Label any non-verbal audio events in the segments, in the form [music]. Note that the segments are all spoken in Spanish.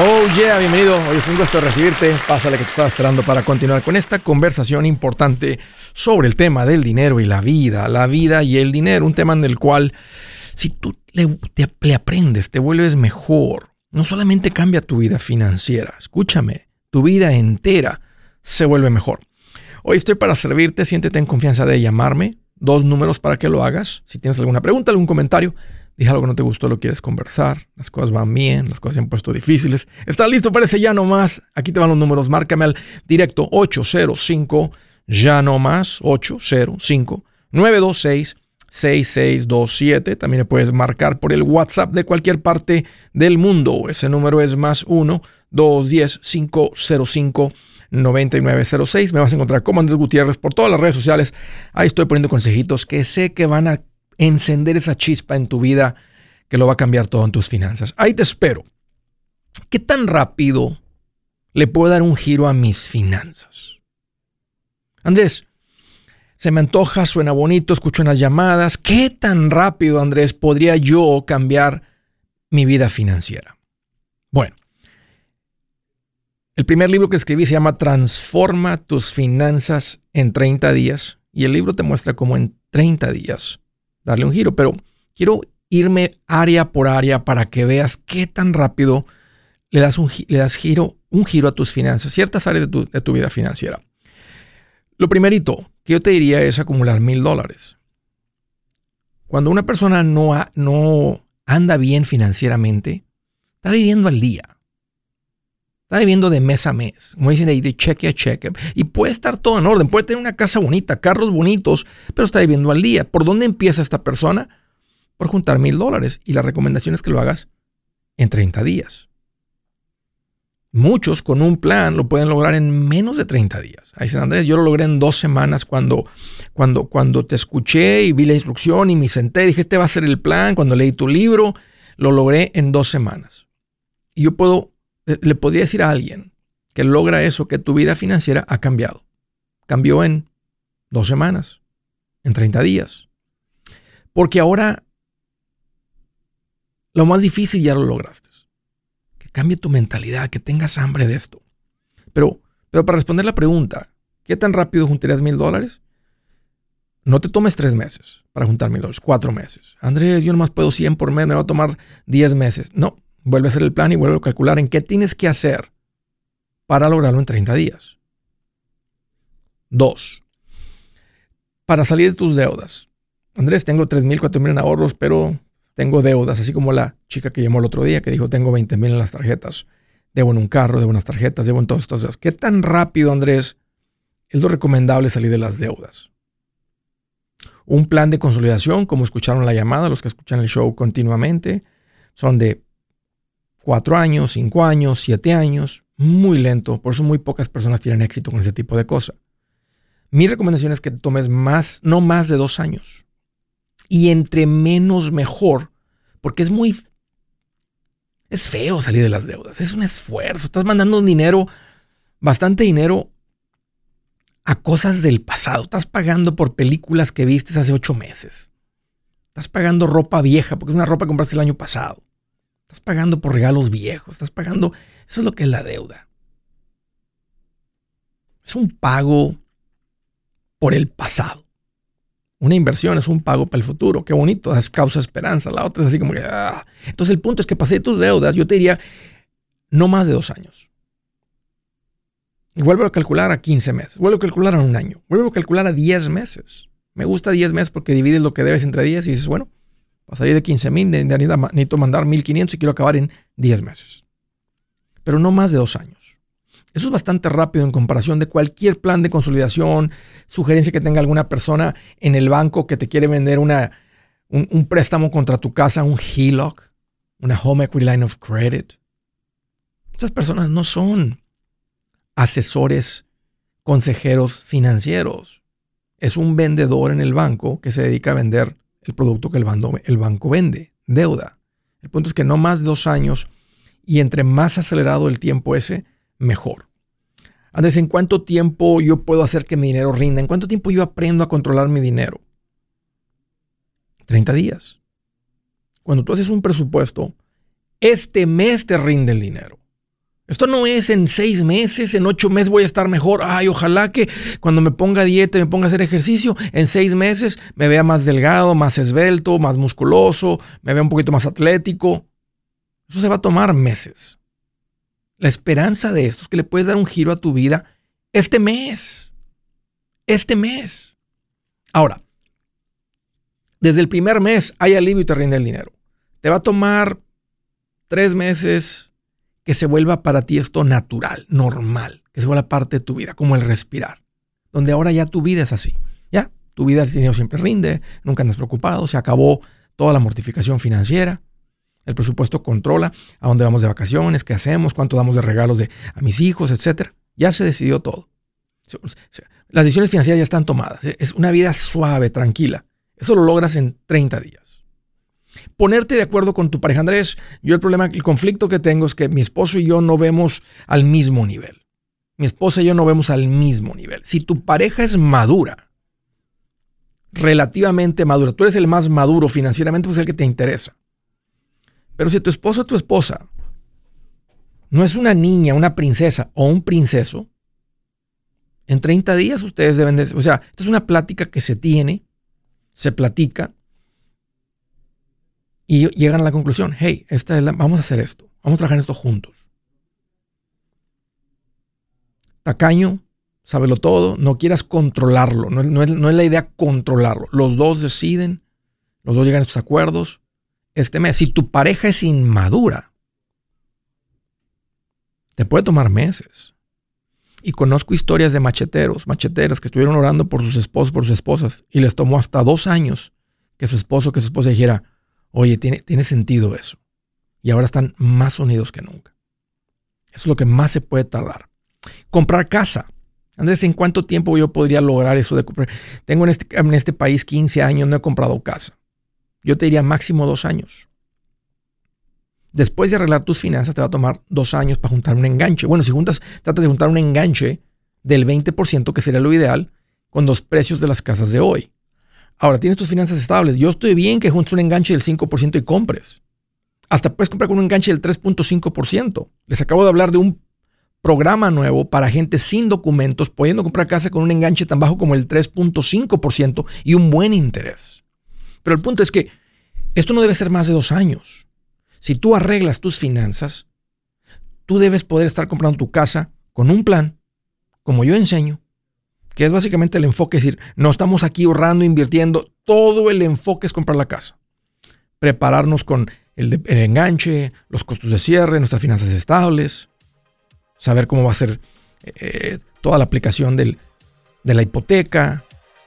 Oh yeah, bienvenido. Hoy es un gusto recibirte. Pásale que te estaba esperando para continuar con esta conversación importante sobre el tema del dinero y la vida. La vida y el dinero, un tema en el cual si tú le, le aprendes, te vuelves mejor. No solamente cambia tu vida financiera, escúchame, tu vida entera se vuelve mejor. Hoy estoy para servirte, siéntete en confianza de llamarme. Dos números para que lo hagas. Si tienes alguna pregunta, algún comentario, dije algo que no te gustó, lo quieres conversar, las cosas van bien, las cosas se han puesto difíciles. ¿Estás listo para ese ya no más? Aquí te van los números, márcame al directo 805 ya no más 805 926 6627. También le puedes marcar por el WhatsApp de cualquier parte del mundo. Ese número es más 1 210 505 9906. Me vas a encontrar como Andrés Gutiérrez por todas las redes sociales. Ahí estoy poniendo consejitos que sé que van a encender esa chispa en tu vida que lo va a cambiar todo en tus finanzas. Ahí te espero. ¿Qué tan rápido le puedo dar un giro a mis finanzas? Andrés, se me antoja, suena bonito, escucho unas llamadas. ¿Qué tan rápido, Andrés, podría yo cambiar mi vida financiera? Bueno, el primer libro que escribí se llama Transforma tus finanzas en 30 días y el libro te muestra cómo en 30 días darle un giro, pero quiero irme área por área para que veas qué tan rápido le das un, le das giro, un giro a tus finanzas, ciertas áreas de tu, vida financiera. Lo primerito que yo te diría es acumular mil dólares. Cuando una persona no, no anda bien financieramente, está viviendo al día. Está viviendo de mes a mes, como dicen ahí, de cheque a cheque. Y puede estar todo en orden, puede tener una casa bonita, carros bonitos, pero está viviendo al día. ¿Por dónde empieza esta persona? Por juntar mil dólares. Y la recomendación es que lo hagas en 30 días. Muchos con un plan lo pueden lograr en menos de 30 días. Ahí dicen, Andrés, yo lo logré en dos semanas cuando, cuando, cuando te escuché y vi la instrucción y me senté, dije, este va a ser el plan. Cuando leí tu libro, lo logré en dos semanas. Y yo puedo le podría decir a alguien que logra eso, que tu vida financiera ha cambiado. Cambió en dos semanas, en 30 días. Porque ahora lo más difícil ya lo lograste. Que cambie tu mentalidad, que tengas hambre de esto. Pero, pero para responder la pregunta, ¿qué tan rápido juntarías mil dólares? No te tomes tres meses para juntar mil dólares, cuatro meses. Andrés, yo nomás puedo 100 por mes, me va a tomar 10 meses. No, vuelve a hacer el plan y vuelve a calcular en qué tienes que hacer para lograrlo en 30 días. Dos, para salir de tus deudas. Andrés, tengo 3 mil, 4 mil en ahorros, pero tengo deudas, así como la chica que llamó el otro día que dijo, tengo 20 mil en las tarjetas, debo en un carro, debo en las tarjetas, debo en todas estas deudas. ¿Qué tan rápido, Andrés, es lo recomendable salir de las deudas? Un plan de consolidación, como escucharon la llamada, los que escuchan el show continuamente, son de cuatro años, cinco años, siete años, muy lento. Por eso muy pocas personas tienen éxito con ese tipo de cosas. Mi recomendación es que tomes más, no más de dos años. Y entre menos mejor, porque es muy... Es feo salir de las deudas, es un esfuerzo. Estás mandando dinero, bastante dinero, a cosas del pasado. Estás pagando por películas que viste hace ocho meses. Estás pagando ropa vieja, porque es una ropa que compraste el año pasado. Estás pagando por regalos viejos, estás pagando, eso es lo que es la deuda. Es un pago por el pasado. Una inversión es un pago para el futuro. Qué bonito, das causa esperanza. La otra es así como que... Ah. Entonces el punto es que pasé tus deudas, yo te diría, no más de dos años. Y vuelvo a calcular a 15 meses. Vuelvo a calcular a un año. Vuelvo a calcular a 10 meses. Me gusta 10 meses porque divides lo que debes entre 10 y dices, bueno, para salir de 15 mil necesito mandar 1500 y quiero acabar en 10 meses. Pero no más de dos años. Eso es bastante rápido en comparación de cualquier plan de consolidación, sugerencia que tenga alguna persona en el banco que te quiere vender una, un, un préstamo contra tu casa, un HELOC, una Home Equity Line of Credit. Muchas personas no son asesores, consejeros financieros. Es un vendedor en el banco que se dedica a vender el producto que el, el banco vende, deuda. El punto es que no más de dos años y entre más acelerado el tiempo ese, mejor. Andrés, ¿en cuánto tiempo yo puedo hacer que mi dinero rinda? ¿En cuánto tiempo yo aprendo a controlar mi dinero? 30 días. Cuando tú haces un presupuesto, este mes te rinde el dinero. Esto no es en seis meses, en ocho meses voy a estar mejor. Ay, ojalá que cuando me ponga dieta y me ponga a hacer ejercicio, en seis meses me vea más delgado, más esbelto, más musculoso, me vea un poquito más atlético. Eso se va a tomar meses. La esperanza de esto es que le puedes dar un giro a tu vida este mes. Este mes. Ahora, desde el primer mes hay alivio y te rinde el dinero. Te va a tomar tres meses, que se vuelva para ti esto natural, normal, que se vuelva parte de tu vida, como el respirar, donde ahora ya tu vida es así, ya, tu vida el dinero siempre rinde, nunca andas preocupado, se acabó toda la mortificación financiera, el presupuesto controla a dónde vamos de vacaciones, qué hacemos, cuánto damos de regalos de, a mis hijos, etcétera. Ya se decidió todo. Las decisiones financieras ya están tomadas. Es una vida suave, tranquila. Eso lo logras en 30 días ponerte de acuerdo con tu pareja. Andrés, yo el problema, el conflicto que tengo es que mi esposo y yo no vemos al mismo nivel. Mi esposa y yo no vemos al mismo nivel. Si tu pareja es madura, relativamente madura, tú eres el más maduro financieramente, pues es el que te interesa. Pero si tu esposo o tu esposa no es una niña, una princesa o un princeso, en 30 días ustedes deben de... O sea, esta es una plática que se tiene, se platica, y llegan a la conclusión, hey, esta es vamos a hacer esto, vamos a trabajar esto juntos. Tacaño, sábelo todo, no quieras controlarlo, no, es, la idea controlarlo. Los dos deciden, los dos llegan a estos acuerdos. Este mes, si tu pareja es inmadura, te puede tomar meses. Y conozco historias de macheteros, macheteras que estuvieron orando por sus esposos, por sus esposas, y les tomó hasta dos años que su esposo, que su esposa dijera, Oye, tiene, tiene sentido eso. Y ahora están más unidos que nunca. Eso es lo que más se puede tardar. Comprar casa. Andrés, ¿en cuánto tiempo yo podría lograr eso de comprar? Tengo en este, en este país 15 años, no he comprado casa. Yo te diría máximo dos años. Después de arreglar tus finanzas, te va a tomar dos años para juntar un enganche. Bueno, si juntas, tratas de juntar un enganche del 20%, que sería lo ideal, con los precios de las casas de hoy. Ahora, tienes tus finanzas estables. Yo estoy bien que juntes un enganche del 5% y compres. Hasta puedes comprar con un enganche del 3.5%. Les acabo de hablar de un programa nuevo para gente sin documentos, pudiendo comprar casa con un enganche tan bajo como el 3.5% y un buen interés. Pero el punto es que esto no debe ser más de dos años. Si tú arreglas tus finanzas, tú debes poder estar comprando tu casa con un plan, como yo enseño, que es básicamente el enfoque, es decir, no estamos aquí ahorrando, invirtiendo, todo el enfoque es comprar la casa. Prepararnos con el, enganche, los costos de cierre, nuestras finanzas estables, saber cómo va a ser eh, toda la aplicación del, de la hipoteca,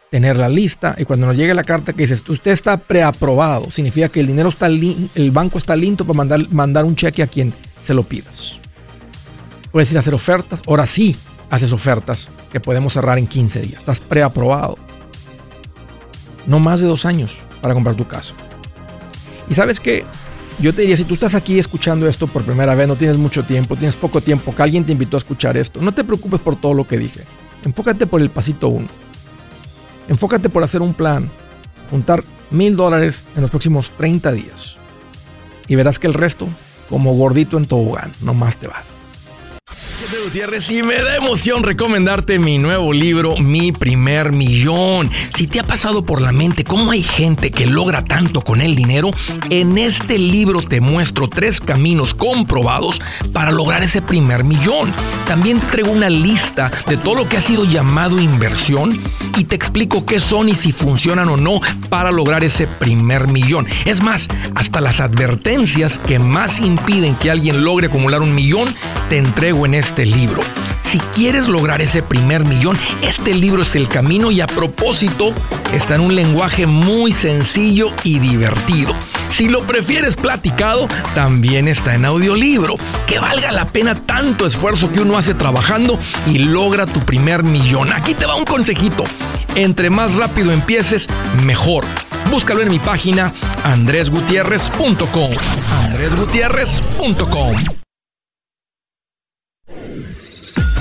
tener la lista y cuando nos llegue la carta que dice usted está preaprobado, significa que el dinero está el banco está listo para mandar, mandar un cheque a quien se lo pidas. Puedes ir a hacer ofertas, ahora sí, haces ofertas que podemos cerrar en 15 días. Estás preaprobado. No más de dos años para comprar tu casa. Y sabes que yo te diría, si tú estás aquí escuchando esto por primera vez, no tienes mucho tiempo, tienes poco tiempo, que alguien te invitó a escuchar esto, no te preocupes por todo lo que dije. Enfócate por el pasito uno. Enfócate por hacer un plan, juntar mil dólares en los próximos 30 días. Y verás que el resto, como gordito en tobogán, no más te vas. Gutiérrez y me da emoción recomendarte mi nuevo libro, Mi primer millón. Si te ha pasado por la mente cómo hay gente que logra tanto con el dinero, en este libro te muestro tres caminos comprobados para lograr ese primer millón. También te traigo una lista de todo lo que ha sido llamado inversión y te explico qué son y si funcionan o no para lograr ese primer millón. Es más, hasta las advertencias que más impiden que alguien logre acumular un millón, te entrego en este libro. Si quieres lograr ese primer millón, este libro es el camino y a propósito está en un lenguaje muy sencillo y divertido. Si lo prefieres platicado, también está en audiolibro. Que valga la pena tanto esfuerzo que uno hace trabajando y logra tu primer millón. Aquí te va un consejito. Entre más rápido empieces, mejor. Búscalo en mi página andresgutierrez.com. andresgutierrez.com.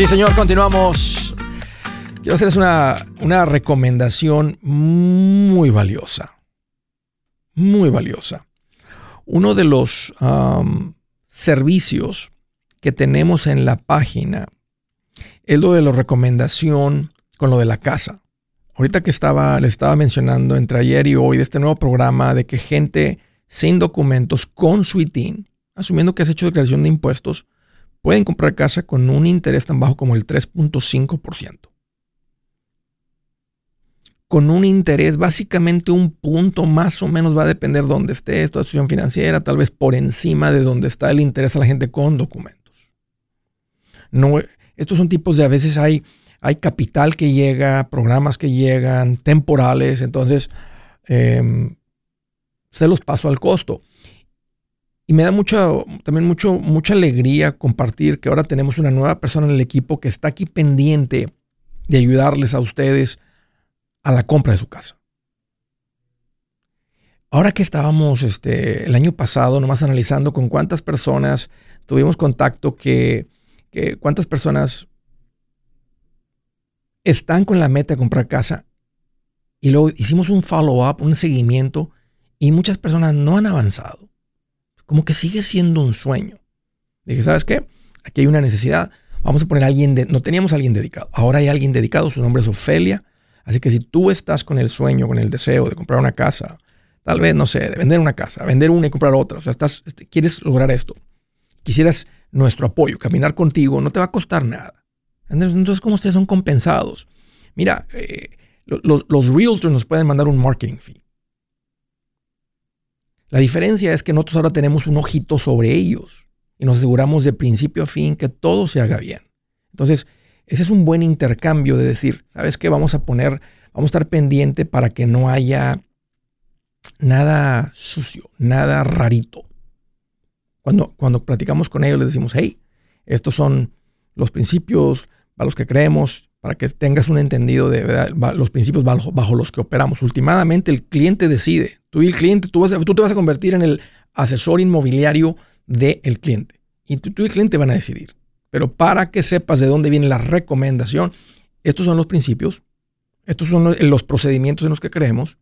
Sí, señor, continuamos. Quiero hacerles una, una recomendación muy valiosa. Muy valiosa. Uno de los servicios que tenemos en la página es lo de la recomendación con lo de la casa. Ahorita que estaba, le estaba mencionando entre ayer y hoy de este nuevo programa de que gente sin documentos con su ITIN, asumiendo que has hecho declaración de impuestos, pueden comprar casa con un interés tan bajo como el 3.5%. Con un interés, básicamente un punto más o menos va a depender dónde esté esta situación financiera, tal vez por encima de donde está el interés a la gente con documentos. No, estos son tipos de, a veces hay, hay capital que llega, programas que llegan, temporales, entonces em, se los paso al costo. Y me da mucho, también mucho, mucha alegría compartir que ahora tenemos una nueva persona en el equipo que está aquí pendiente de ayudarles a ustedes a la compra de su casa. Ahora que estábamos este, el año pasado nomás analizando con cuántas personas tuvimos contacto, que, que cuántas personas están con la meta de comprar casa y luego hicimos un follow-up, un seguimiento y muchas personas no han avanzado como que sigue siendo un sueño. Dije, ¿sabes qué? Aquí hay una necesidad. Vamos a poner a alguien, de, no teníamos a alguien dedicado. Ahora hay alguien dedicado, su nombre es Ofelia. Así que si tú estás con el sueño, con el deseo de comprar una casa, tal vez, no sé, de vender una casa, vender una y comprar otra, o sea, estás, este, quieres lograr esto, quisieras nuestro apoyo, caminar contigo, no te va a costar nada. Entonces, ¿cómo ustedes son compensados? Mira, eh, los, los realtors nos pueden mandar un marketing fee. La diferencia es que nosotros ahora tenemos un ojito sobre ellos y nos aseguramos de principio a fin que todo se haga bien. Entonces, ese es un buen intercambio de decir, ¿sabes qué? Vamos a poner, vamos a estar pendiente para que no haya nada sucio, nada rarito. Cuando, cuando platicamos con ellos les decimos, hey, estos son los principios para los que creemos, para que tengas un entendido de los principios bajo, los que operamos. Últimamente el cliente decide. Tú y el cliente, tú, vas tú te vas a convertir en el asesor inmobiliario del cliente. Y tú, y el cliente van a decidir. Pero para que sepas de dónde viene la recomendación, estos son los principios, estos son los procedimientos en los que creemos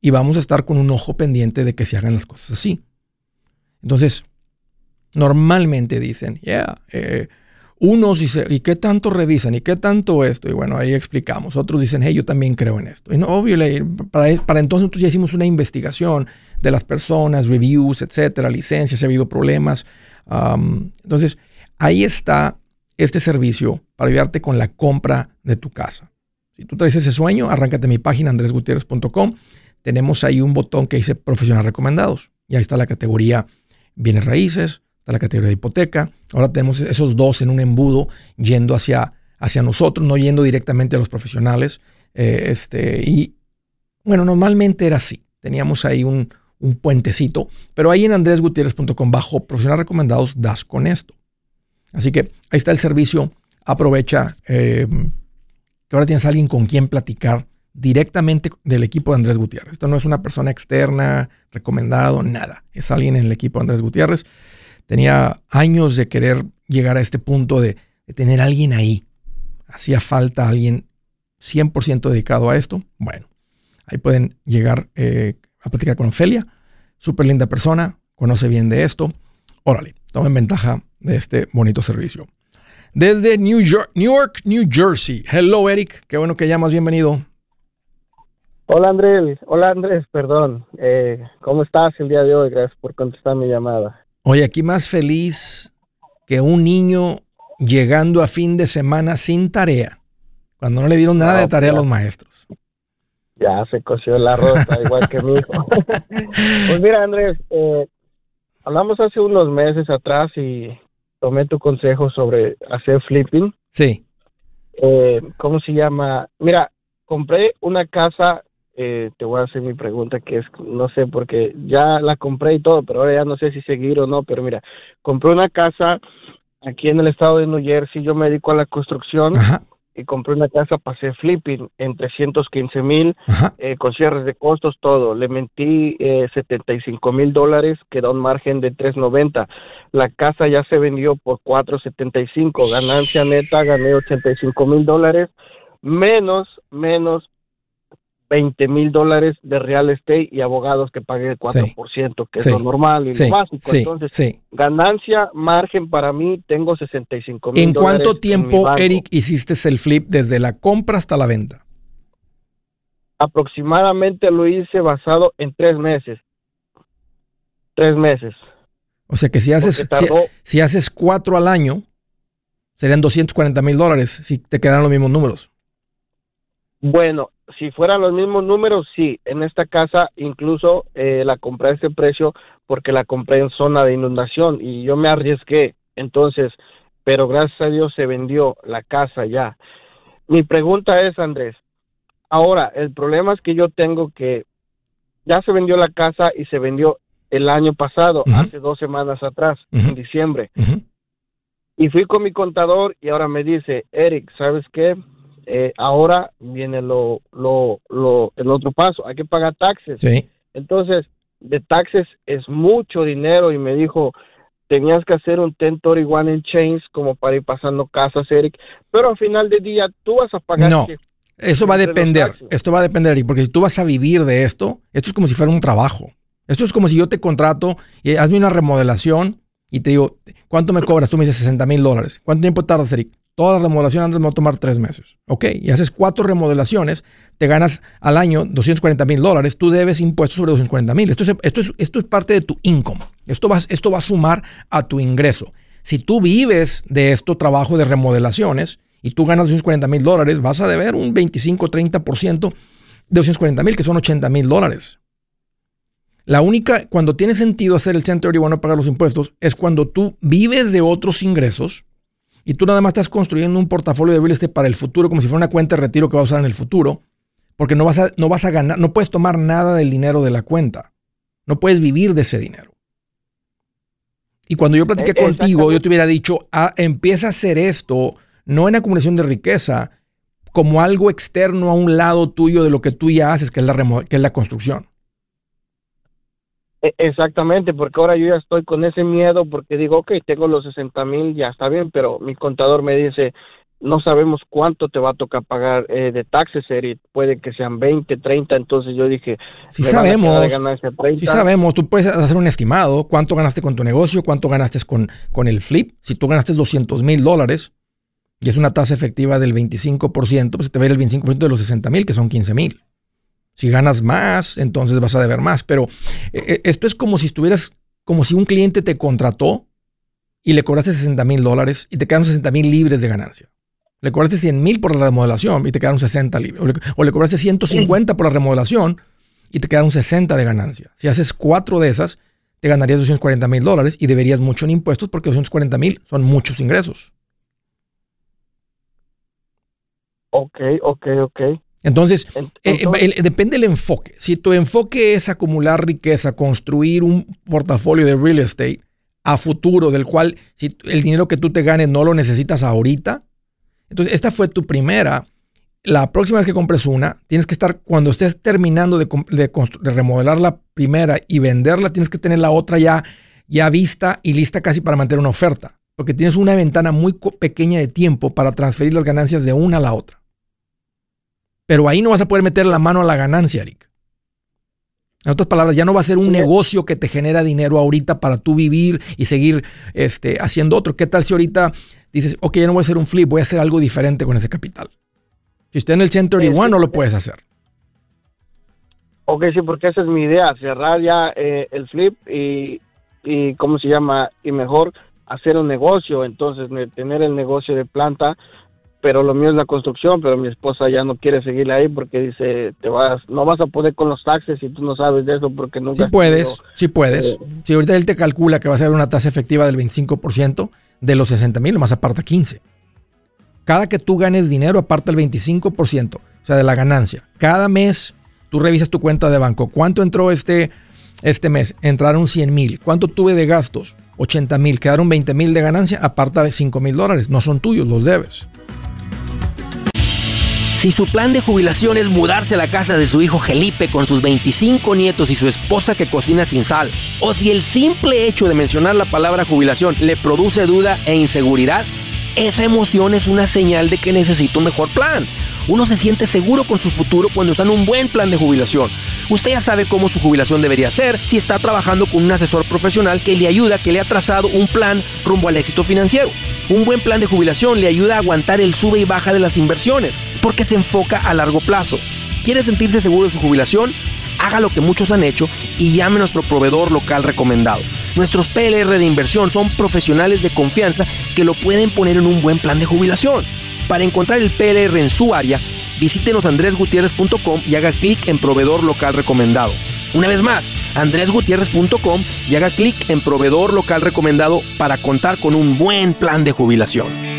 y vamos a estar con un ojo pendiente de que se hagan las cosas así. Entonces, normalmente dicen, yeah, eh, unos dicen, ¿y qué tanto revisan? ¿Y qué tanto esto? Y bueno, ahí explicamos. Otros dicen, hey, yo también creo en esto. Y no, obvio, para, entonces nosotros ya hicimos una investigación de las personas, reviews, etcétera, licencias, si ha habido problemas. entonces, ahí está este servicio para ayudarte con la compra de tu casa. Si tú traes ese sueño, arráncate mi página andresgutierrez.com. Tenemos ahí un botón que dice profesionales recomendados. Y ahí está la categoría bienes raíces, está la categoría de hipoteca. Ahora tenemos esos dos en un embudo yendo hacia, hacia nosotros, no yendo directamente a los profesionales. Eh, este, y bueno, normalmente era así. Teníamos ahí un, puentecito, pero ahí en andresgutierrez.com bajo profesionales recomendados das con esto. Así que ahí está el servicio. Aprovecha eh, que ahora tienes a alguien con quien platicar directamente del equipo de Andrés Gutiérrez. Esto no es una persona externa, recomendado, nada. Es alguien en el equipo de Andrés Gutiérrez. Tenía años de querer llegar a este punto de, tener a alguien ahí, hacía falta alguien 100% dedicado a esto. Bueno, ahí pueden llegar eh, a platicar con Ofelia. Súper linda persona, conoce bien de esto. Órale, tomen ventaja de este bonito servicio. Desde New York, New Jersey. Hello, Eric. Qué bueno que llamas. Bienvenido. Hola, Andrés. Hola, Andrés. Perdón. Eh, ¿Cómo estás el día de hoy? Gracias por contestar mi llamada. Oye, aquí más feliz que un niño llegando a fin de semana sin tarea, cuando no le dieron nada de tarea a los maestros. Ya se coció la ropa, igual que mi hijo. [laughs] pues mira, Andrés, eh, hablamos hace unos meses atrás y tomé tu consejo sobre hacer flipping. Sí. Eh, ¿Cómo se llama? Mira, compré una casa, eh, te voy a hacer mi pregunta, que es, no sé, porque ya la compré y todo, pero ahora ya no sé si seguir o no, pero mira, compré una casa aquí en el estado de New Jersey, yo me dedico a la construcción. Ajá y compré una casa, pasé flipping en 315 mil, eh, con cierres de costos, todo. Le mentí eh, 75 mil dólares, quedó un margen de 390. La casa ya se vendió por 475, ganancia neta, gané 85 mil dólares, menos, menos 20 mil dólares de real estate y abogados que pagué el 4%, que es lo normal y lo básico. Entonces, ganancia, margen para mí, tengo 65 mil ¿En cuánto tiempo, Eric, hiciste el flip desde la compra hasta la venta? Aproximadamente lo hice basado en tres meses. Tres meses. O sea que si haces, si haces cuatro al año, serían 240 mil dólares si te quedan los mismos números. Bueno, si fueran los mismos números, sí. En esta casa incluso eh, la compré a ese precio porque la compré en zona de inundación y yo me arriesgué. Entonces, pero gracias a Dios se vendió la casa ya. Mi pregunta es, Andrés, ahora el problema es que yo tengo que ya se vendió la casa y se vendió el año pasado, hace dos semanas atrás, en diciembre. Y fui con mi contador y ahora me dice, Eric, ¿sabes qué? Eh, ahora viene lo, lo, lo, el otro paso, hay que pagar taxes. Sí. Entonces, de taxes es mucho dinero y me dijo, tenías que hacer un 1031 en chains como para ir pasando casas, Eric, pero al final del día tú vas a pagar. No. eso va a depender, esto va a depender, Eric, porque si tú vas a vivir de esto, esto es como si fuera un trabajo. Esto es como si yo te contrato y hazme una remodelación y te digo, ¿cuánto me cobras? Tú me dices 60 mil dólares. ¿Cuánto tiempo tardas, Eric? Toda la remodelación antes a tomar tres meses. Ok, y haces cuatro remodelaciones, te ganas al año 240 mil dólares, tú debes impuestos sobre 240 mil. Esto es, esto, es, parte de tu income. Esto va, esto va a sumar a tu ingreso. Si tú vives de esto trabajo de remodelaciones y tú ganas 240 mil dólares, vas a deber un 25-30% de 240 mil, que son 80 mil dólares. La única, cuando tiene sentido hacer el 1031 pagar los impuestos, es cuando tú vives de otros ingresos y tú nada más estás construyendo un portafolio de real estate para el futuro, como si fuera una cuenta de retiro que vas a usar en el futuro, porque no vas a, no vas a ganar, no puedes tomar nada del dinero de la cuenta. No puedes vivir de ese dinero. Y cuando yo platiqué e, contigo, yo te hubiera dicho, ah, empieza a hacer esto, no en acumulación de riqueza, como algo externo a un lado tuyo de lo que tú ya haces, que es la, que es la construcción. E, exactamente, porque ahora yo ya estoy con ese miedo porque digo, ok, tengo los 60 mil, ya está bien, pero mi contador me dice, no sabemos cuánto te va a tocar pagar eh, de taxes, Eric. Puede que sean 20, 30. Entonces yo dije, si sabemos, si sabemos, tú puedes hacer un estimado. ¿Cuánto ganaste con tu negocio? ¿Cuánto ganaste con, con el flip? Si tú ganaste 200 mil dólares y es una tasa efectiva del 25%, pues te va a ir el 25% de los 60 mil, que son 15 mil. Si ganas más, entonces vas a deber más. Pero eh, eh, esto es como si estuvieras, como si un cliente te contrató y le cobraste 60 mil dólares y te quedaron 60 mil libres de ganancia. Le cobraste 100 mil por la remodelación y te quedaron 60 libres. O le, cobraste 150 por la remodelación y te quedaron 60 de ganancia. Si haces cuatro de esas, te ganarías 240 mil dólares y deberías mucho en impuestos porque 240 mil son muchos ingresos. Ok, ok, ok. Entonces, eh, depende del enfoque. Si tu enfoque es acumular riqueza, construir un portafolio de real estate a futuro, del cual si el dinero que tú te ganes no lo necesitas ahorita, entonces esta fue tu primera. La próxima vez que compres una, tienes que estar, cuando estés terminando de, remodelar la primera y venderla, tienes que tener la otra ya, ya vista y lista casi para mantener una oferta. porque tienes una ventana muy pequeña de tiempo para transferir las ganancias de una a la otra. Pero ahí no vas a poder meter la mano a la ganancia, Eric. En otras palabras, ya no va a ser un negocio que te genera dinero ahorita para tú vivir y seguir este, haciendo otro. ¿Qué tal si ahorita dices, ok, ya no voy a hacer un flip, voy a hacer algo diferente con ese capital? Si está en el Centro igual no lo puedes hacer. Ok, sí, porque esa es mi idea, cerrar ya eh, el flip y, y, ¿cómo se llama? Y mejor hacer un negocio, entonces tener el negocio de planta, pero lo mío es la construcción, pero mi esposa ya no quiere seguir ahí porque dice, te vas, no vas a poder con los taxes si tú no sabes de eso porque nunca... Sí puedes, sí puedes. Eh, si ahorita él te calcula que va a ser una tasa efectiva del 25%, de los 60 mil, más aparta 15. Cada que tú ganes dinero, aparta el 25%, o sea, de la ganancia. Cada mes Tú revisas tu cuenta de banco. ¿Cuánto entró este, este mes? Entraron 100 mil. ¿Cuánto tuve de gastos? 80 mil. Quedaron 20 mil de ganancia. Aparta de 5 mil dólares. No son tuyos, los debes. Si su plan de jubilación es mudarse a la casa de su hijo Felipe con sus 25 nietos y su esposa que cocina sin sal, o si el simple hecho de mencionar la palabra jubilación le produce duda e inseguridad, esa emoción es una señal de que necesita un mejor plan. Uno se siente seguro con su futuro cuando está en un buen plan de jubilación. Usted ya sabe cómo su jubilación debería ser si está trabajando con un asesor profesional que le ayuda, que le ha trazado un plan rumbo al éxito financiero. Un buen plan de jubilación le ayuda a aguantar el sube y baja de las inversiones, porque se enfoca a largo plazo. ¿Quiere sentirse seguro de su jubilación? Haga lo que muchos han hecho y llame a nuestro proveedor local recomendado. Nuestros PLR de inversión son profesionales de confianza que lo pueden poner en un buen plan de jubilación. Para encontrar el PLR en su área, visítenos andresgutierrez.com y haga clic en proveedor local recomendado. Una vez más, andresgutierrez.com y haga clic en proveedor local recomendado para contar con un buen plan de jubilación.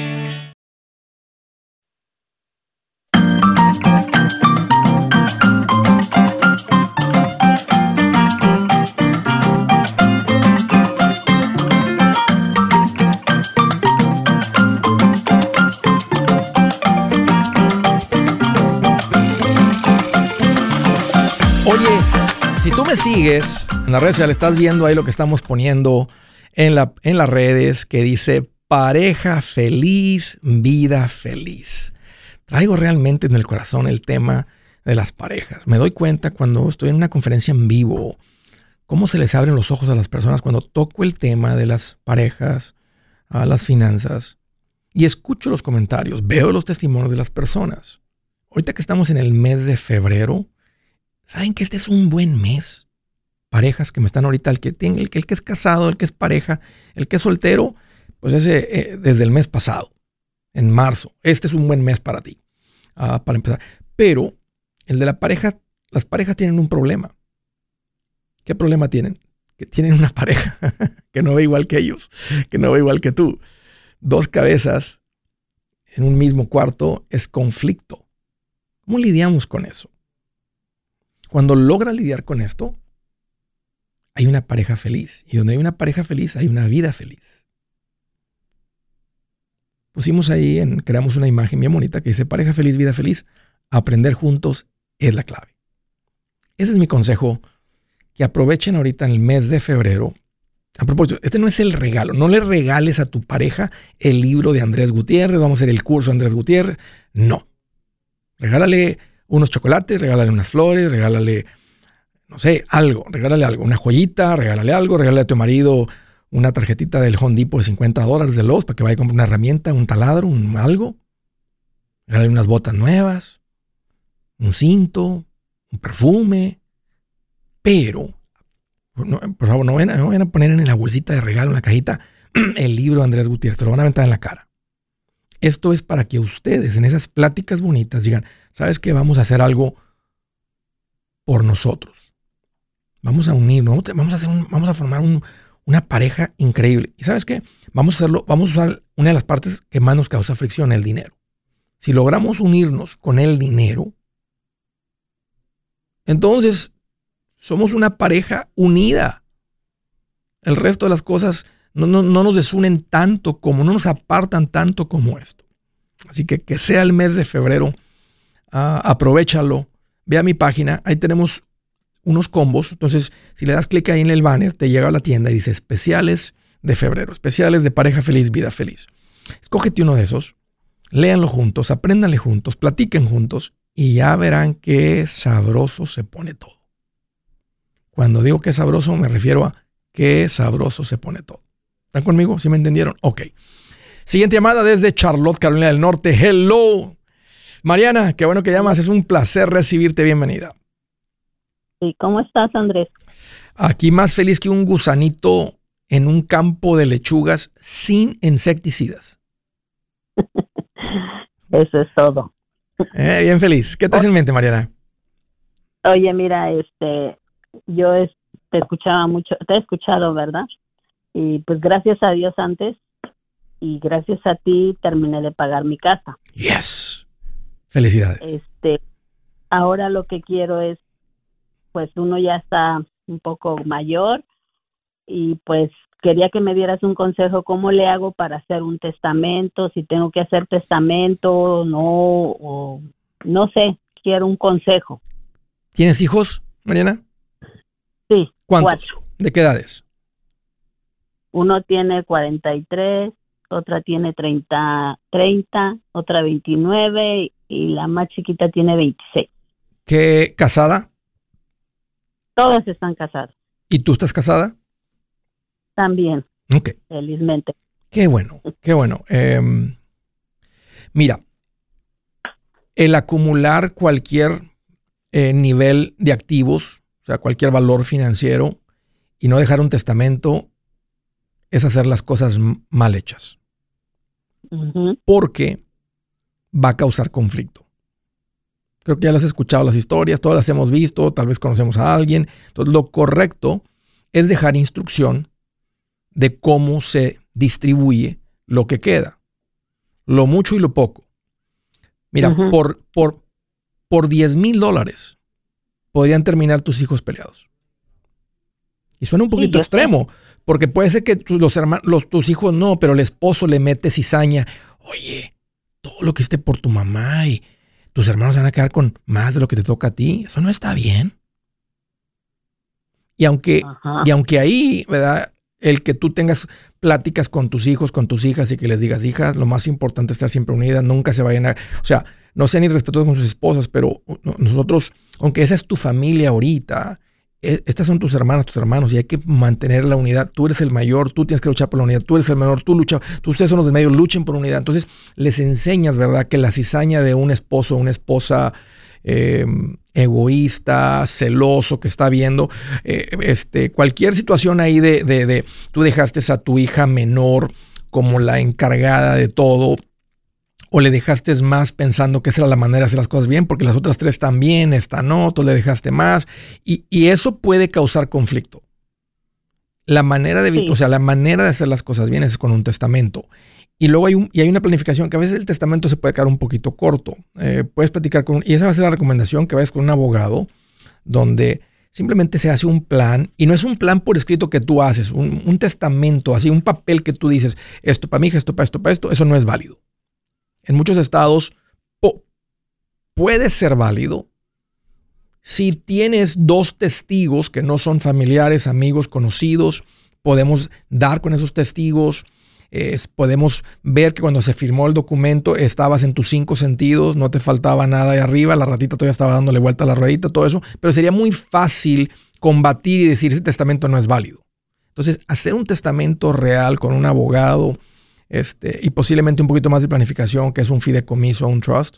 Sigues en las redes sociales, estás viendo ahí lo que estamos poniendo en, en las redes que dice pareja feliz, vida feliz. Traigo realmente en el corazón el tema de las parejas. Me doy cuenta cuando estoy en una conferencia en vivo, cómo se les abren los ojos a las personas cuando toco el tema de las parejas, a las finanzas, y escucho los comentarios, veo los testimonios de las personas. Ahorita que estamos en el mes de febrero, ¿saben que este es un buen mes? Parejas que me están ahorita, el que tiene, el, que es casado, el que es pareja, el que es soltero, pues ese eh, desde el mes pasado, en marzo. Este es un buen mes para ti, ah, para empezar. Pero el de la pareja, las parejas tienen un problema. ¿Qué problema tienen? Que tienen una [laughs] pareja que no ve igual que ellos, que no ve igual que tú. Dos cabezas en un mismo cuarto es conflicto. ¿Cómo lidiamos con eso? Cuando logra lidiar con esto, hay una pareja feliz. Y donde hay una pareja feliz, hay una vida feliz. Pusimos ahí, en, creamos una imagen bien bonita que dice pareja feliz, vida feliz. Aprender juntos es la clave. Ese es mi consejo, que aprovechen ahorita en el mes de febrero. A propósito, este no es el regalo. No le regales a tu pareja el libro de Andrés Gutiérrez, vamos a hacer el curso de Andrés Gutiérrez. No. Regálale unos chocolates, regálale unas flores, regálale no sé, algo, regálale algo, una joyita, regálale algo, regálale a tu marido una tarjetita del Home Depot de 50 dólares de los para que vaya a comprar una herramienta, un taladro, un algo. Regálale unas botas nuevas, un cinto, un perfume. Pero, por favor, no vayan, a poner en la bolsita de regalo, en la cajita, [clears throat] el libro de Andrés Gutiérrez, te lo van a aventar en la cara. Esto es para que ustedes en esas pláticas bonitas digan, ¿sabes qué? Vamos a hacer algo por nosotros. Vamos a unirnos, vamos a, hacer vamos a formar una pareja increíble. ¿Y sabes qué? Vamos a hacerlo, vamos a usar una de las partes que más nos causa fricción, el dinero. Si logramos unirnos con el dinero, entonces somos una pareja unida. El resto de las cosas no, nos desunen tanto como, no nos apartan tanto como esto. Así que que sea el mes de febrero, uh, aprovechalo. Ve a mi página, ahí tenemos unos combos. Entonces, si le das clic ahí en el banner, te llega a la tienda y dice especiales de febrero. Especiales de pareja feliz, vida feliz. Escógete uno de esos, léanlo juntos, apréndanle juntos, platiquen juntos y ya verán qué sabroso se pone todo. Cuando digo que sabroso me refiero a qué sabroso se pone todo. ¿Están conmigo? ¿Sí me entendieron? Ok. Siguiente llamada desde Charlotte, Carolina del Norte. Hello. Mariana, qué bueno que llamas. Es un placer recibirte. Bienvenida. Sí, ¿cómo estás, Andrés? Aquí más feliz que un gusanito en un campo de lechugas sin insecticidas. [laughs] Eso es todo. Eh, bien feliz. ¿Qué te hace en mente, Mariana? Oye, mira, este, yo te escuchaba mucho, te he escuchado, ¿verdad? Y pues gracias a Dios antes y gracias a ti terminé de pagar mi casa. Yes. Felicidades. Este, ahora lo que quiero es, pues uno ya está un poco mayor y pues quería que me dieras un consejo cómo le hago para hacer un testamento, si tengo que hacer testamento no, o no sé, quiero un consejo. ¿Tienes hijos, Mariana? Sí. ¿Cuántos? ¿De qué edades? Uno tiene 43, otra tiene 30, 30, otra 29 y la más chiquita tiene 26. ¿Qué casada? Todas están casadas. ¿Y tú estás casada? También. Ok. Felizmente. Qué bueno, qué bueno. Em, mira, el acumular cualquier eh, nivel de activos, o sea, cualquier valor financiero, y no dejar un testamento, es hacer las cosas mal hechas. Porque va a causar conflicto. Creo que ya las has escuchado las historias, todas las hemos visto, tal vez conocemos a alguien. Entonces, lo correcto es dejar instrucción de cómo se distribuye lo que queda. Lo mucho y lo poco. Mira, por, por, por 10 mil dólares podrían terminar tus hijos peleados. Y suena un poquito extremo, porque puede ser que los hermanos, tus hijos no, pero el esposo le mete cizaña. Oye, todo lo que esté por tu mamá y tus hermanos van a quedar con más de lo que te toca a ti. Eso no está bien. Y aunque, y aunque ahí, ¿verdad? El que tú tengas pláticas con tus hijos, con tus hijas y que les digas, hijas, lo más importante es estar siempre unidas, nunca se vayan a... O sea, no sean irrespetuosos con sus esposas, pero nosotros, aunque esa es tu familia ahorita, estas son tus hermanas, tus hermanos, y hay que mantener la unidad. Tú eres el mayor, tú tienes que luchar por la unidad, tú eres el menor, tú luchas, tú, ustedes son los del medio, luchen por unidad. Entonces, les enseñas, ¿verdad?, que la cizaña de un esposo, una esposa em, egoísta, celoso, que está viendo, eh, este, cualquier situación ahí de, de, de, tú dejaste a tu hija menor como la encargada de todo, o le dejaste más pensando que esa era la manera de hacer las cosas bien, porque las otras tres también, esta no, tú le dejaste más, y, eso puede causar conflicto. La manera de, o sea, la manera de hacer las cosas bien es con un testamento. Y luego hay, un, y hay una planificación que a veces el testamento se puede quedar un poquito corto. Eh, puedes platicar con, y esa va a ser la recomendación, que vayas con un abogado donde simplemente se hace un plan, y no es un plan por escrito que tú haces, un, un testamento, así, un papel que tú dices, esto para mi hija, esto para esto, para esto, eso no es válido en muchos estados puede ser válido si tienes dos testigos que no son familiares, amigos, conocidos, podemos dar con esos testigos, podemos ver que cuando se firmó el documento estabas en tus cinco sentidos, no te faltaba nada ahí arriba, la ratita todavía estaba dándole vuelta a la ruedita, todo eso, pero sería muy fácil combatir y decir ese testamento no es válido. Entonces, hacer un testamento real con un abogado, este, y posiblemente un poquito más de planificación, que es un fideicomiso o un trust,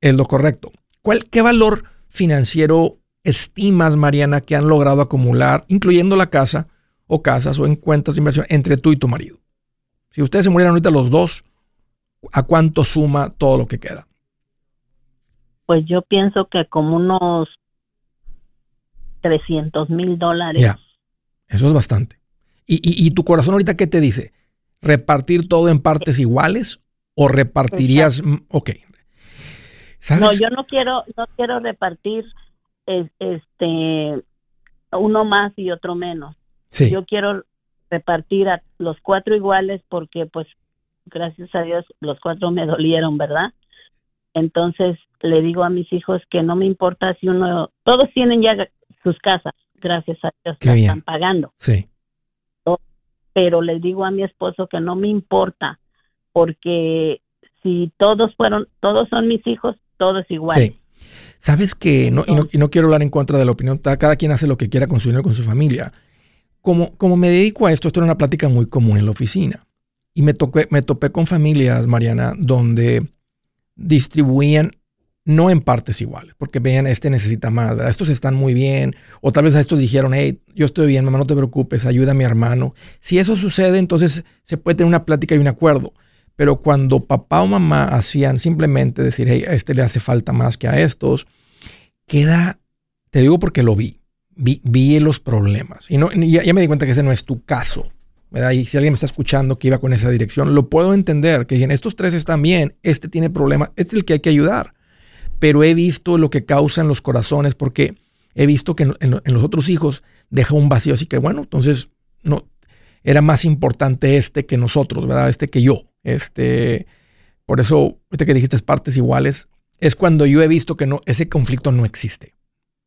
es lo correcto. ¿Cuál, ¿Qué valor financiero estimas, Mariana, que han logrado acumular, incluyendo la casa o casas o en cuentas de inversión, entre tú y tu marido? Si ustedes se murieran ahorita los dos, ¿a cuánto suma todo lo que queda? Pues yo pienso que como unos 300 mil dólares. Ya, eso es bastante. ¿Y, y, tu corazón ahorita qué te dice? Repartir todo en partes iguales o repartirías, ok. No, yo no quiero, no quiero repartir este uno más y otro menos. Sí. Yo quiero repartir a los cuatro iguales porque pues gracias a Dios los cuatro me dolieron, ¿verdad? Entonces le digo a mis hijos que no me importa si uno, todos tienen ya sus casas, gracias a Dios, que están pagando. Sí pero le digo a mi esposo que no me importa, porque si todos fueron, todos son mis hijos, todos igual. Sí. Sabes que, no, y, no, quiero hablar en contra de la opinión, cada quien hace lo que quiera con su dinero, con su familia. Como, como me dedico a esto, esto era una plática muy común en la oficina. Y me, toqué, me topé con familias, Mariana, donde distribuían no en partes iguales, porque vean, este necesita más, estos están muy bien, o tal vez a estos dijeron, hey, yo estoy bien, mamá, no te preocupes, ayuda a mi hermano. Si eso sucede, entonces se puede tener una plática y un acuerdo. Pero cuando papá o mamá hacían simplemente decir, hey, a este le hace falta más que a estos, queda, te digo porque lo vi, vi, vi los problemas. Y no, ya, ya me di cuenta que ese no es tu caso. ¿verdad? Y si alguien me está escuchando que iba con esa dirección, lo puedo entender, que dicen, estos tres están bien, este tiene problemas, este es el que hay que ayudar pero he visto lo que causa en los corazones porque he visto que en, los otros hijos deja un vacío. Así que bueno, entonces no, era más importante este que nosotros, ¿verdad? Este que yo. Este, por eso, este que dijiste partes iguales, es cuando yo he visto que no, ese conflicto no existe.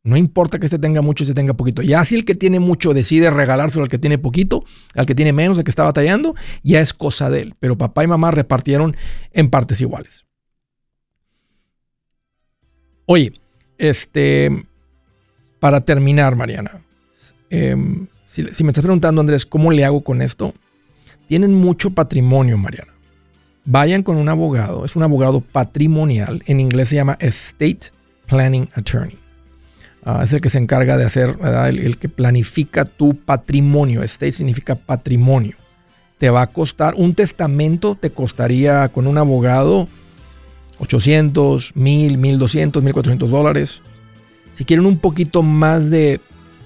No importa que este tenga mucho y este tenga poquito. Ya si el que tiene mucho decide regalárselo al que tiene poquito, al que tiene menos, al que está batallando, ya es cosa de él. Pero papá y mamá repartieron en partes iguales. Oye, este, para terminar, Mariana, em, si, me estás preguntando, Andrés, ¿cómo le hago con esto? Tienen mucho patrimonio, Mariana. Vayan con un abogado, es un abogado patrimonial, en inglés se llama Estate Planning Attorney. Ah, es el que se encarga de hacer, el, el, que planifica tu patrimonio. Estate significa patrimonio. Te va a costar, un testamento te costaría con un abogado 800, 1000, 1200, 1400 dólares. Si quieren un poquito más de,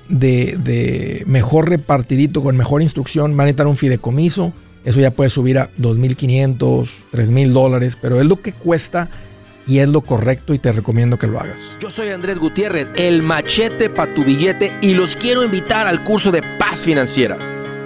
de, mejor repartidito, con mejor instrucción, van a necesitar un fideicomiso. Eso ya puede subir a 2500, 3000 dólares, pero es lo que cuesta y es lo correcto y te recomiendo que lo hagas. Yo soy Andrés Gutiérrez, el machete para tu billete y los quiero invitar al curso de paz financiera.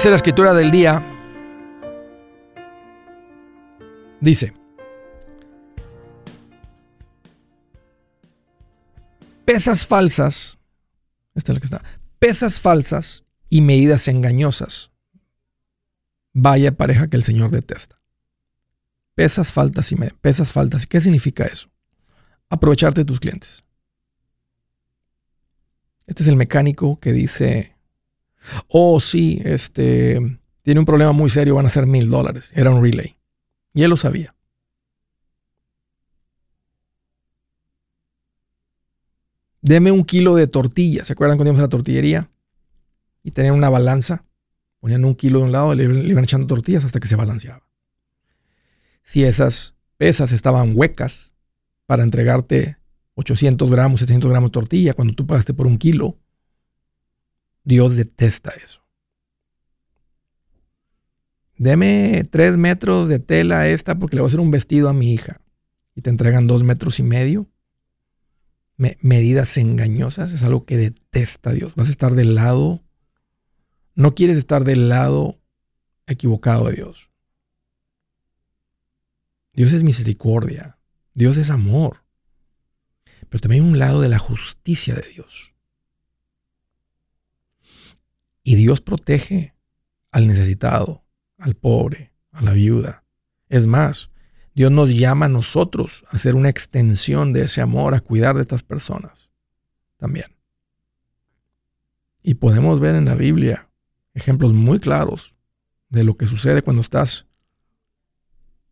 Dice la escritura del día, dice, pesas falsas, esta es la que está, pesas falsas y medidas engañosas. Vaya pareja que el Señor detesta. Pesas faltas y pesas faltas. ¿Qué significa eso? Aprovecharte de tus clientes. Este es el mecánico que dice, Oh, sí, este, tiene un problema muy serio, van a ser mil dólares. Era un relay. Y él lo sabía. Deme un kilo de tortilla. ¿Se acuerdan cuando íbamos a la tortillería? Y tenían una balanza. Ponían un kilo de un lado y le, le iban echando tortillas hasta que se balanceaba. Si esas pesas estaban huecas para entregarte 800 gramos, 700 gramos de tortilla, cuando tú pagaste por un kilo, Dios detesta eso. Deme tres metros de tela esta porque le voy a hacer un vestido a mi hija. Y te entregan dos metros y medio. medidas engañosas es algo que detesta Dios. Vas a estar del lado. No quieres estar del lado equivocado de Dios. Dios es misericordia. Dios es amor. Pero también hay un lado de la justicia de Dios. Y Dios protege al necesitado, al pobre, a la viuda. Es más, Dios nos llama a nosotros a ser una extensión de ese amor, a cuidar de estas personas también. Y podemos ver en la Biblia ejemplos muy claros de lo que sucede cuando estás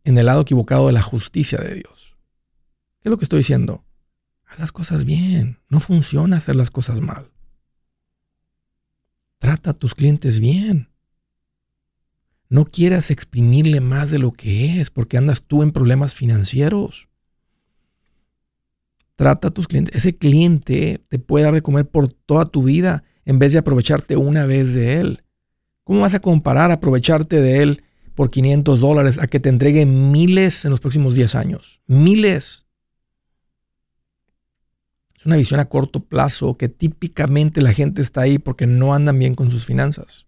en el lado equivocado de la justicia de Dios. ¿Qué es lo que estoy diciendo? Haz las cosas bien. No funciona hacer las cosas mal. Trata a tus clientes bien. No quieras exprimirle más de lo que es porque andas tú en problemas financieros. Trata a tus clientes. Ese cliente te puede dar de comer por toda tu vida en vez de aprovecharte una vez de él. ¿Cómo vas a comparar aprovecharte de él por 500 dólares a que te entregue miles en los próximos 10 años? Miles. Es una visión a corto plazo que típicamente la gente está ahí porque no andan bien con sus finanzas.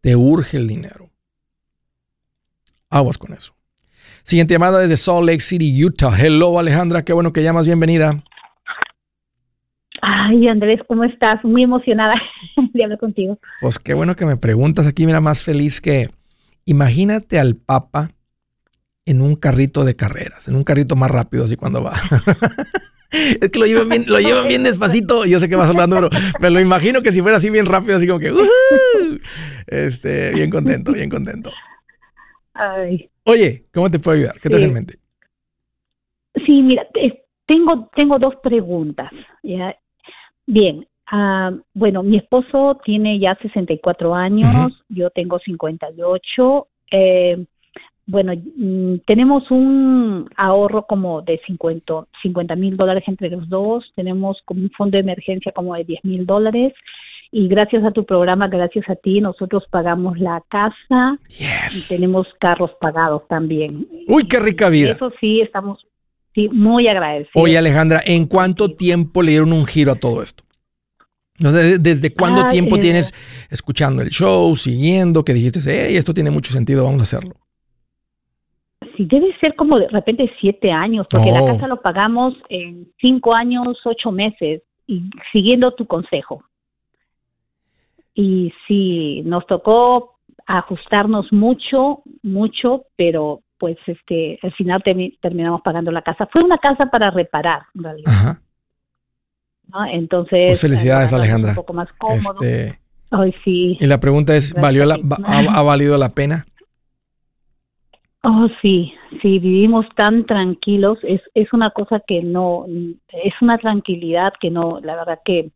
Te urge el dinero. Aguas con eso. Siguiente llamada desde Salt Lake City, Utah. Hello, Alejandra. Qué bueno que llamas. Bienvenida. Ay, Andrés, ¿cómo estás? Muy emocionada [laughs] de hablar contigo. Pues qué bueno que me preguntas. Aquí, mira, más feliz que. Imagínate al Papa en un carrito de carreras, en un carrito más rápido, así cuando va. [laughs] es que lo llevan bien, lo llevan bien despacito. Yo sé que vas hablando, pero me lo imagino que si fuera así bien rápido, así como que. este, bien contento, bien contento. Oye, ¿cómo te puedo ayudar? ¿Qué te hace en mente? Sí, mira, tengo, tengo dos preguntas. ¿ya? Bien, uh, bueno, mi esposo tiene ya 64 años, yo tengo 58. Eh, bueno, mm, tenemos un ahorro como de 50 mil dólares entre los dos, tenemos como un fondo de emergencia como de 10 mil dólares y gracias a tu programa, gracias a ti, nosotros pagamos la casa y tenemos carros pagados también. Uy, qué rica vida. Eso sí, estamos sí, muy agradecidos. Oye, Alejandra, ¿en cuánto tiempo le dieron un giro a todo esto? ¿Desde cuánto tiempo eh, tienes escuchando el show, siguiendo, que dijiste, hey, esto tiene mucho sentido, vamos a hacerlo? Sí, debe ser como de repente siete años, porque la casa lo pagamos en cinco años, ocho meses, y siguiendo tu consejo y sí, nos tocó ajustarnos mucho, mucho, pero pues este, al final terminamos pagando la casa. Fue una casa para reparar, en realidad. Ajá. Entonces. Pues felicidades, Alejandra. Un poco más cómodo. Este, Ay, sí. Y la pregunta es, ¿valió la, ha, valido la pena? Oh, sí, sí, vivimos tan tranquilos. Es, es una cosa que no, es una tranquilidad que no, la verdad que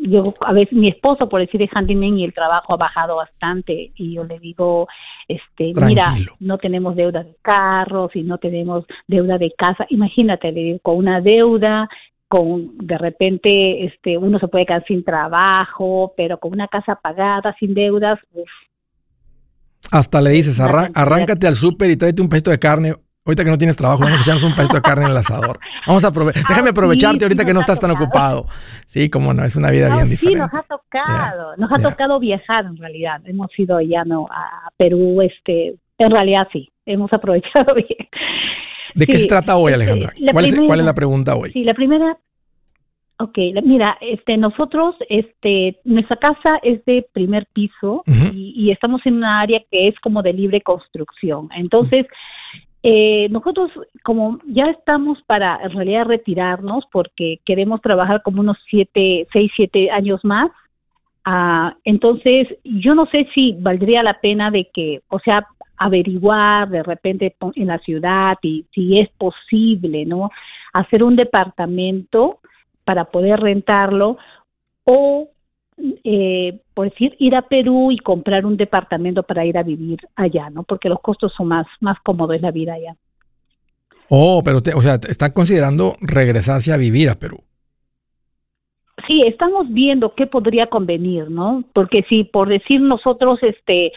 yo a veces mi esposo por decir de handyman y el trabajo ha bajado bastante y yo le digo este mira no tenemos deuda de carros y no tenemos deuda de casa imagínate le digo con una deuda con de repente este uno se puede quedar sin trabajo pero con una casa pagada sin deudas uf. Hasta le dices arráncate al súper y tráete un pedazo de carne Ahorita que no tienes trabajo, vamos a echarnos un pedacito de carne en el asador. Vamos a [laughs] déjame aprovecharte ahorita que no estás tan ocupado. Sí, como no, es una vida bien diferente. Sí, nos ha tocado, nos ha tocado viajar en realidad. Hemos ido ya no a Perú, este, en realidad sí, hemos aprovechado [laughs] bien. ¿De qué se trata hoy, este, Alejandra? ¿Cuál, es, la pregunta hoy? Sí, la primera, Ok, mira, este, nosotros, este, nuestra casa es de primer piso y, y, estamos en una área que es como de libre construcción. Entonces, eh, nosotros, como ya estamos para en realidad retirarnos porque queremos trabajar como unos siete, seis, siete años más, ah, entonces yo no sé si valdría la pena de que, o sea, averiguar de repente en la ciudad y si es posible, ¿no? Hacer un departamento para poder rentarlo o eh, por decir, ir a Perú y comprar un departamento para ir a vivir allá, ¿no? Porque los costos son más, más cómodos la vida allá. Oh, pero, o sea, están considerando regresarse a vivir a Perú. Sí, estamos viendo qué podría convenir, ¿no? Porque si por decir nosotros, este,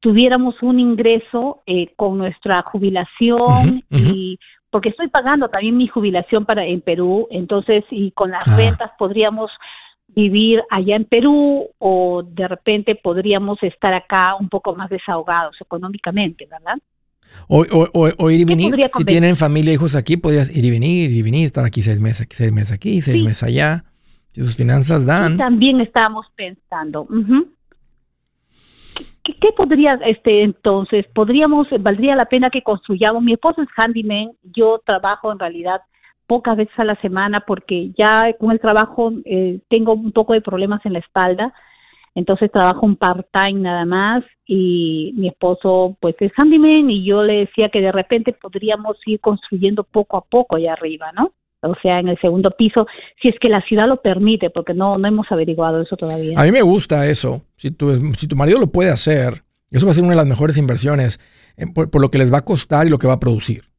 tuviéramos un ingreso eh, con nuestra jubilación y porque estoy pagando también mi jubilación para en Perú, entonces y con las ah. rentas podríamos vivir allá en Perú o de repente podríamos estar acá un poco más desahogados económicamente, ¿verdad? O, o, ir y venir, si tienen familia, hijos aquí, podrías ir y venir, ir y venir, estar aquí seis meses, seis meses aquí, seis meses allá. Si sus finanzas dan. también estábamos pensando. ¿Qué, podría, este, entonces, podríamos, valdría la pena que construyamos? Mi esposo es handyman, yo trabajo en realidad pocas veces a la semana porque ya con el trabajo eh, tengo un poco de problemas en la espalda, entonces trabajo un part-time nada más y mi esposo pues es handyman y yo le decía que de repente podríamos ir construyendo poco a poco allá arriba, ¿no? O sea, en el segundo piso, si es que la ciudad lo permite, porque no, no hemos averiguado eso todavía. A mí me gusta eso. Si tu, si tu marido lo puede hacer, eso va a ser una de las mejores inversiones eh, por lo que les va a costar y lo que va a producir.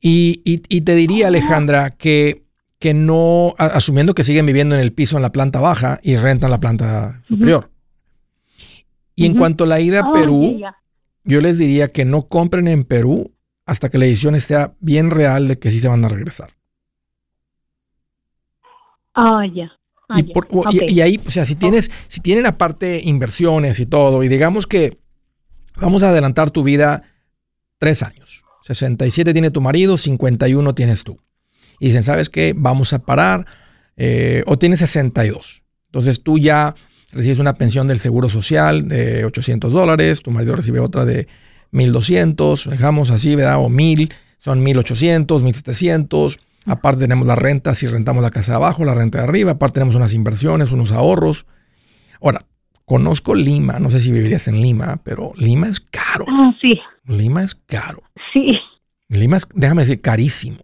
Y, te diría, ah. Alejandra, que, que no, asumiendo que siguen viviendo en el piso en la planta baja y rentan la planta superior. Y en cuanto a la ida a Perú, yo les diría que no compren en Perú hasta que la edición esté bien real de que sí se van a regresar. Ah, ya. Ah, y, ahí, o sea, si tienes, si tienen aparte inversiones y todo, y digamos que vamos a adelantar tu vida tres años. 67 tiene tu marido, 51 tienes tú. Y dicen, ¿sabes qué? Vamos a parar. Eh, o tienes 62. Entonces tú ya recibes una pensión del Seguro Social de 800 dólares, tu marido recibe otra de 1200, dejamos así, ¿verdad? O 1000, son 1800, 1700. Aparte tenemos la renta si rentamos la casa de abajo, la renta de arriba. Aparte tenemos unas inversiones, unos ahorros. Ahora, conozco Lima, no sé si vivirías en Lima, pero Lima es caro. Ah, sí. Lima es caro. Sí. Lima es, déjame decir, carísimo.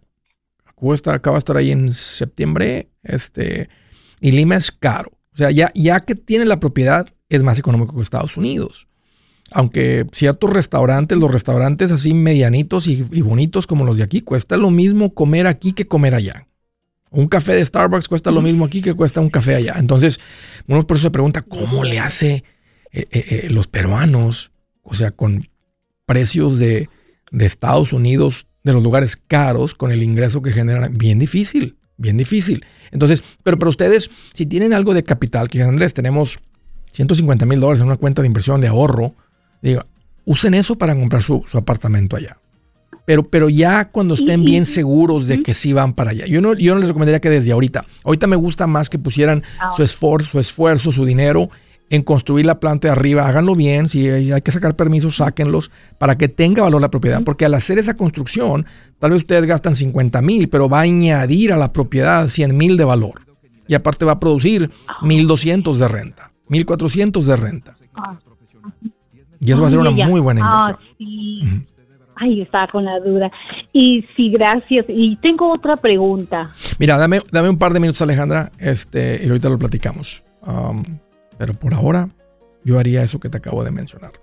Cuesta, acaba de estar ahí en septiembre, este, y Lima es caro. O sea, ya, ya que tiene la propiedad, es más económico que Estados Unidos. Aunque ciertos restaurantes, los restaurantes así medianitos y, bonitos como los de aquí, cuesta lo mismo comer aquí que comer allá. Un café de Starbucks cuesta lo mismo aquí que cuesta un café allá. Entonces, uno por eso se pregunta, ¿cómo le hace eh, eh, eh, los peruanos? O sea, con precios de, de Estados Unidos, de los lugares caros, con el ingreso que generan, bien difícil, bien difícil. Entonces, pero para ustedes, si tienen algo de capital, que Andrés, tenemos 150 mil dólares en una cuenta de inversión de ahorro, digo, usen eso para comprar su, apartamento allá. Pero, pero ya cuando estén bien seguros de que sí van para allá. Yo no, yo no les recomendaría que desde ahorita. Ahorita me gusta más que pusieran ah, su esfuerzo, su esfuerzo, su dinero en construir la planta de arriba, háganlo bien, si hay que sacar permisos, sáquenlos para que tenga valor la propiedad, porque al hacer esa construcción, tal vez ustedes gastan 50 mil, pero va a añadir a la propiedad 100 mil de valor. Y aparte va a producir 1.200 de renta, 1.400 de renta. Y eso va a ser una muy buena ah, inversión. Ay, estaba con la duda. Y sí, gracias. Y tengo otra pregunta. Mira, dame, dame un par de minutos, Alejandra, este, y ahorita lo platicamos. Um, pero por ahora, yo haría eso que te acabo de mencionar.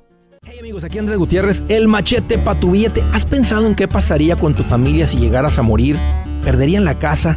Hey amigos, aquí Andrés Gutiérrez, el machete para tu billete. ¿Has pensado en qué pasaría con tu familia si llegaras a morir? ¿Perderían la casa?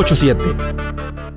987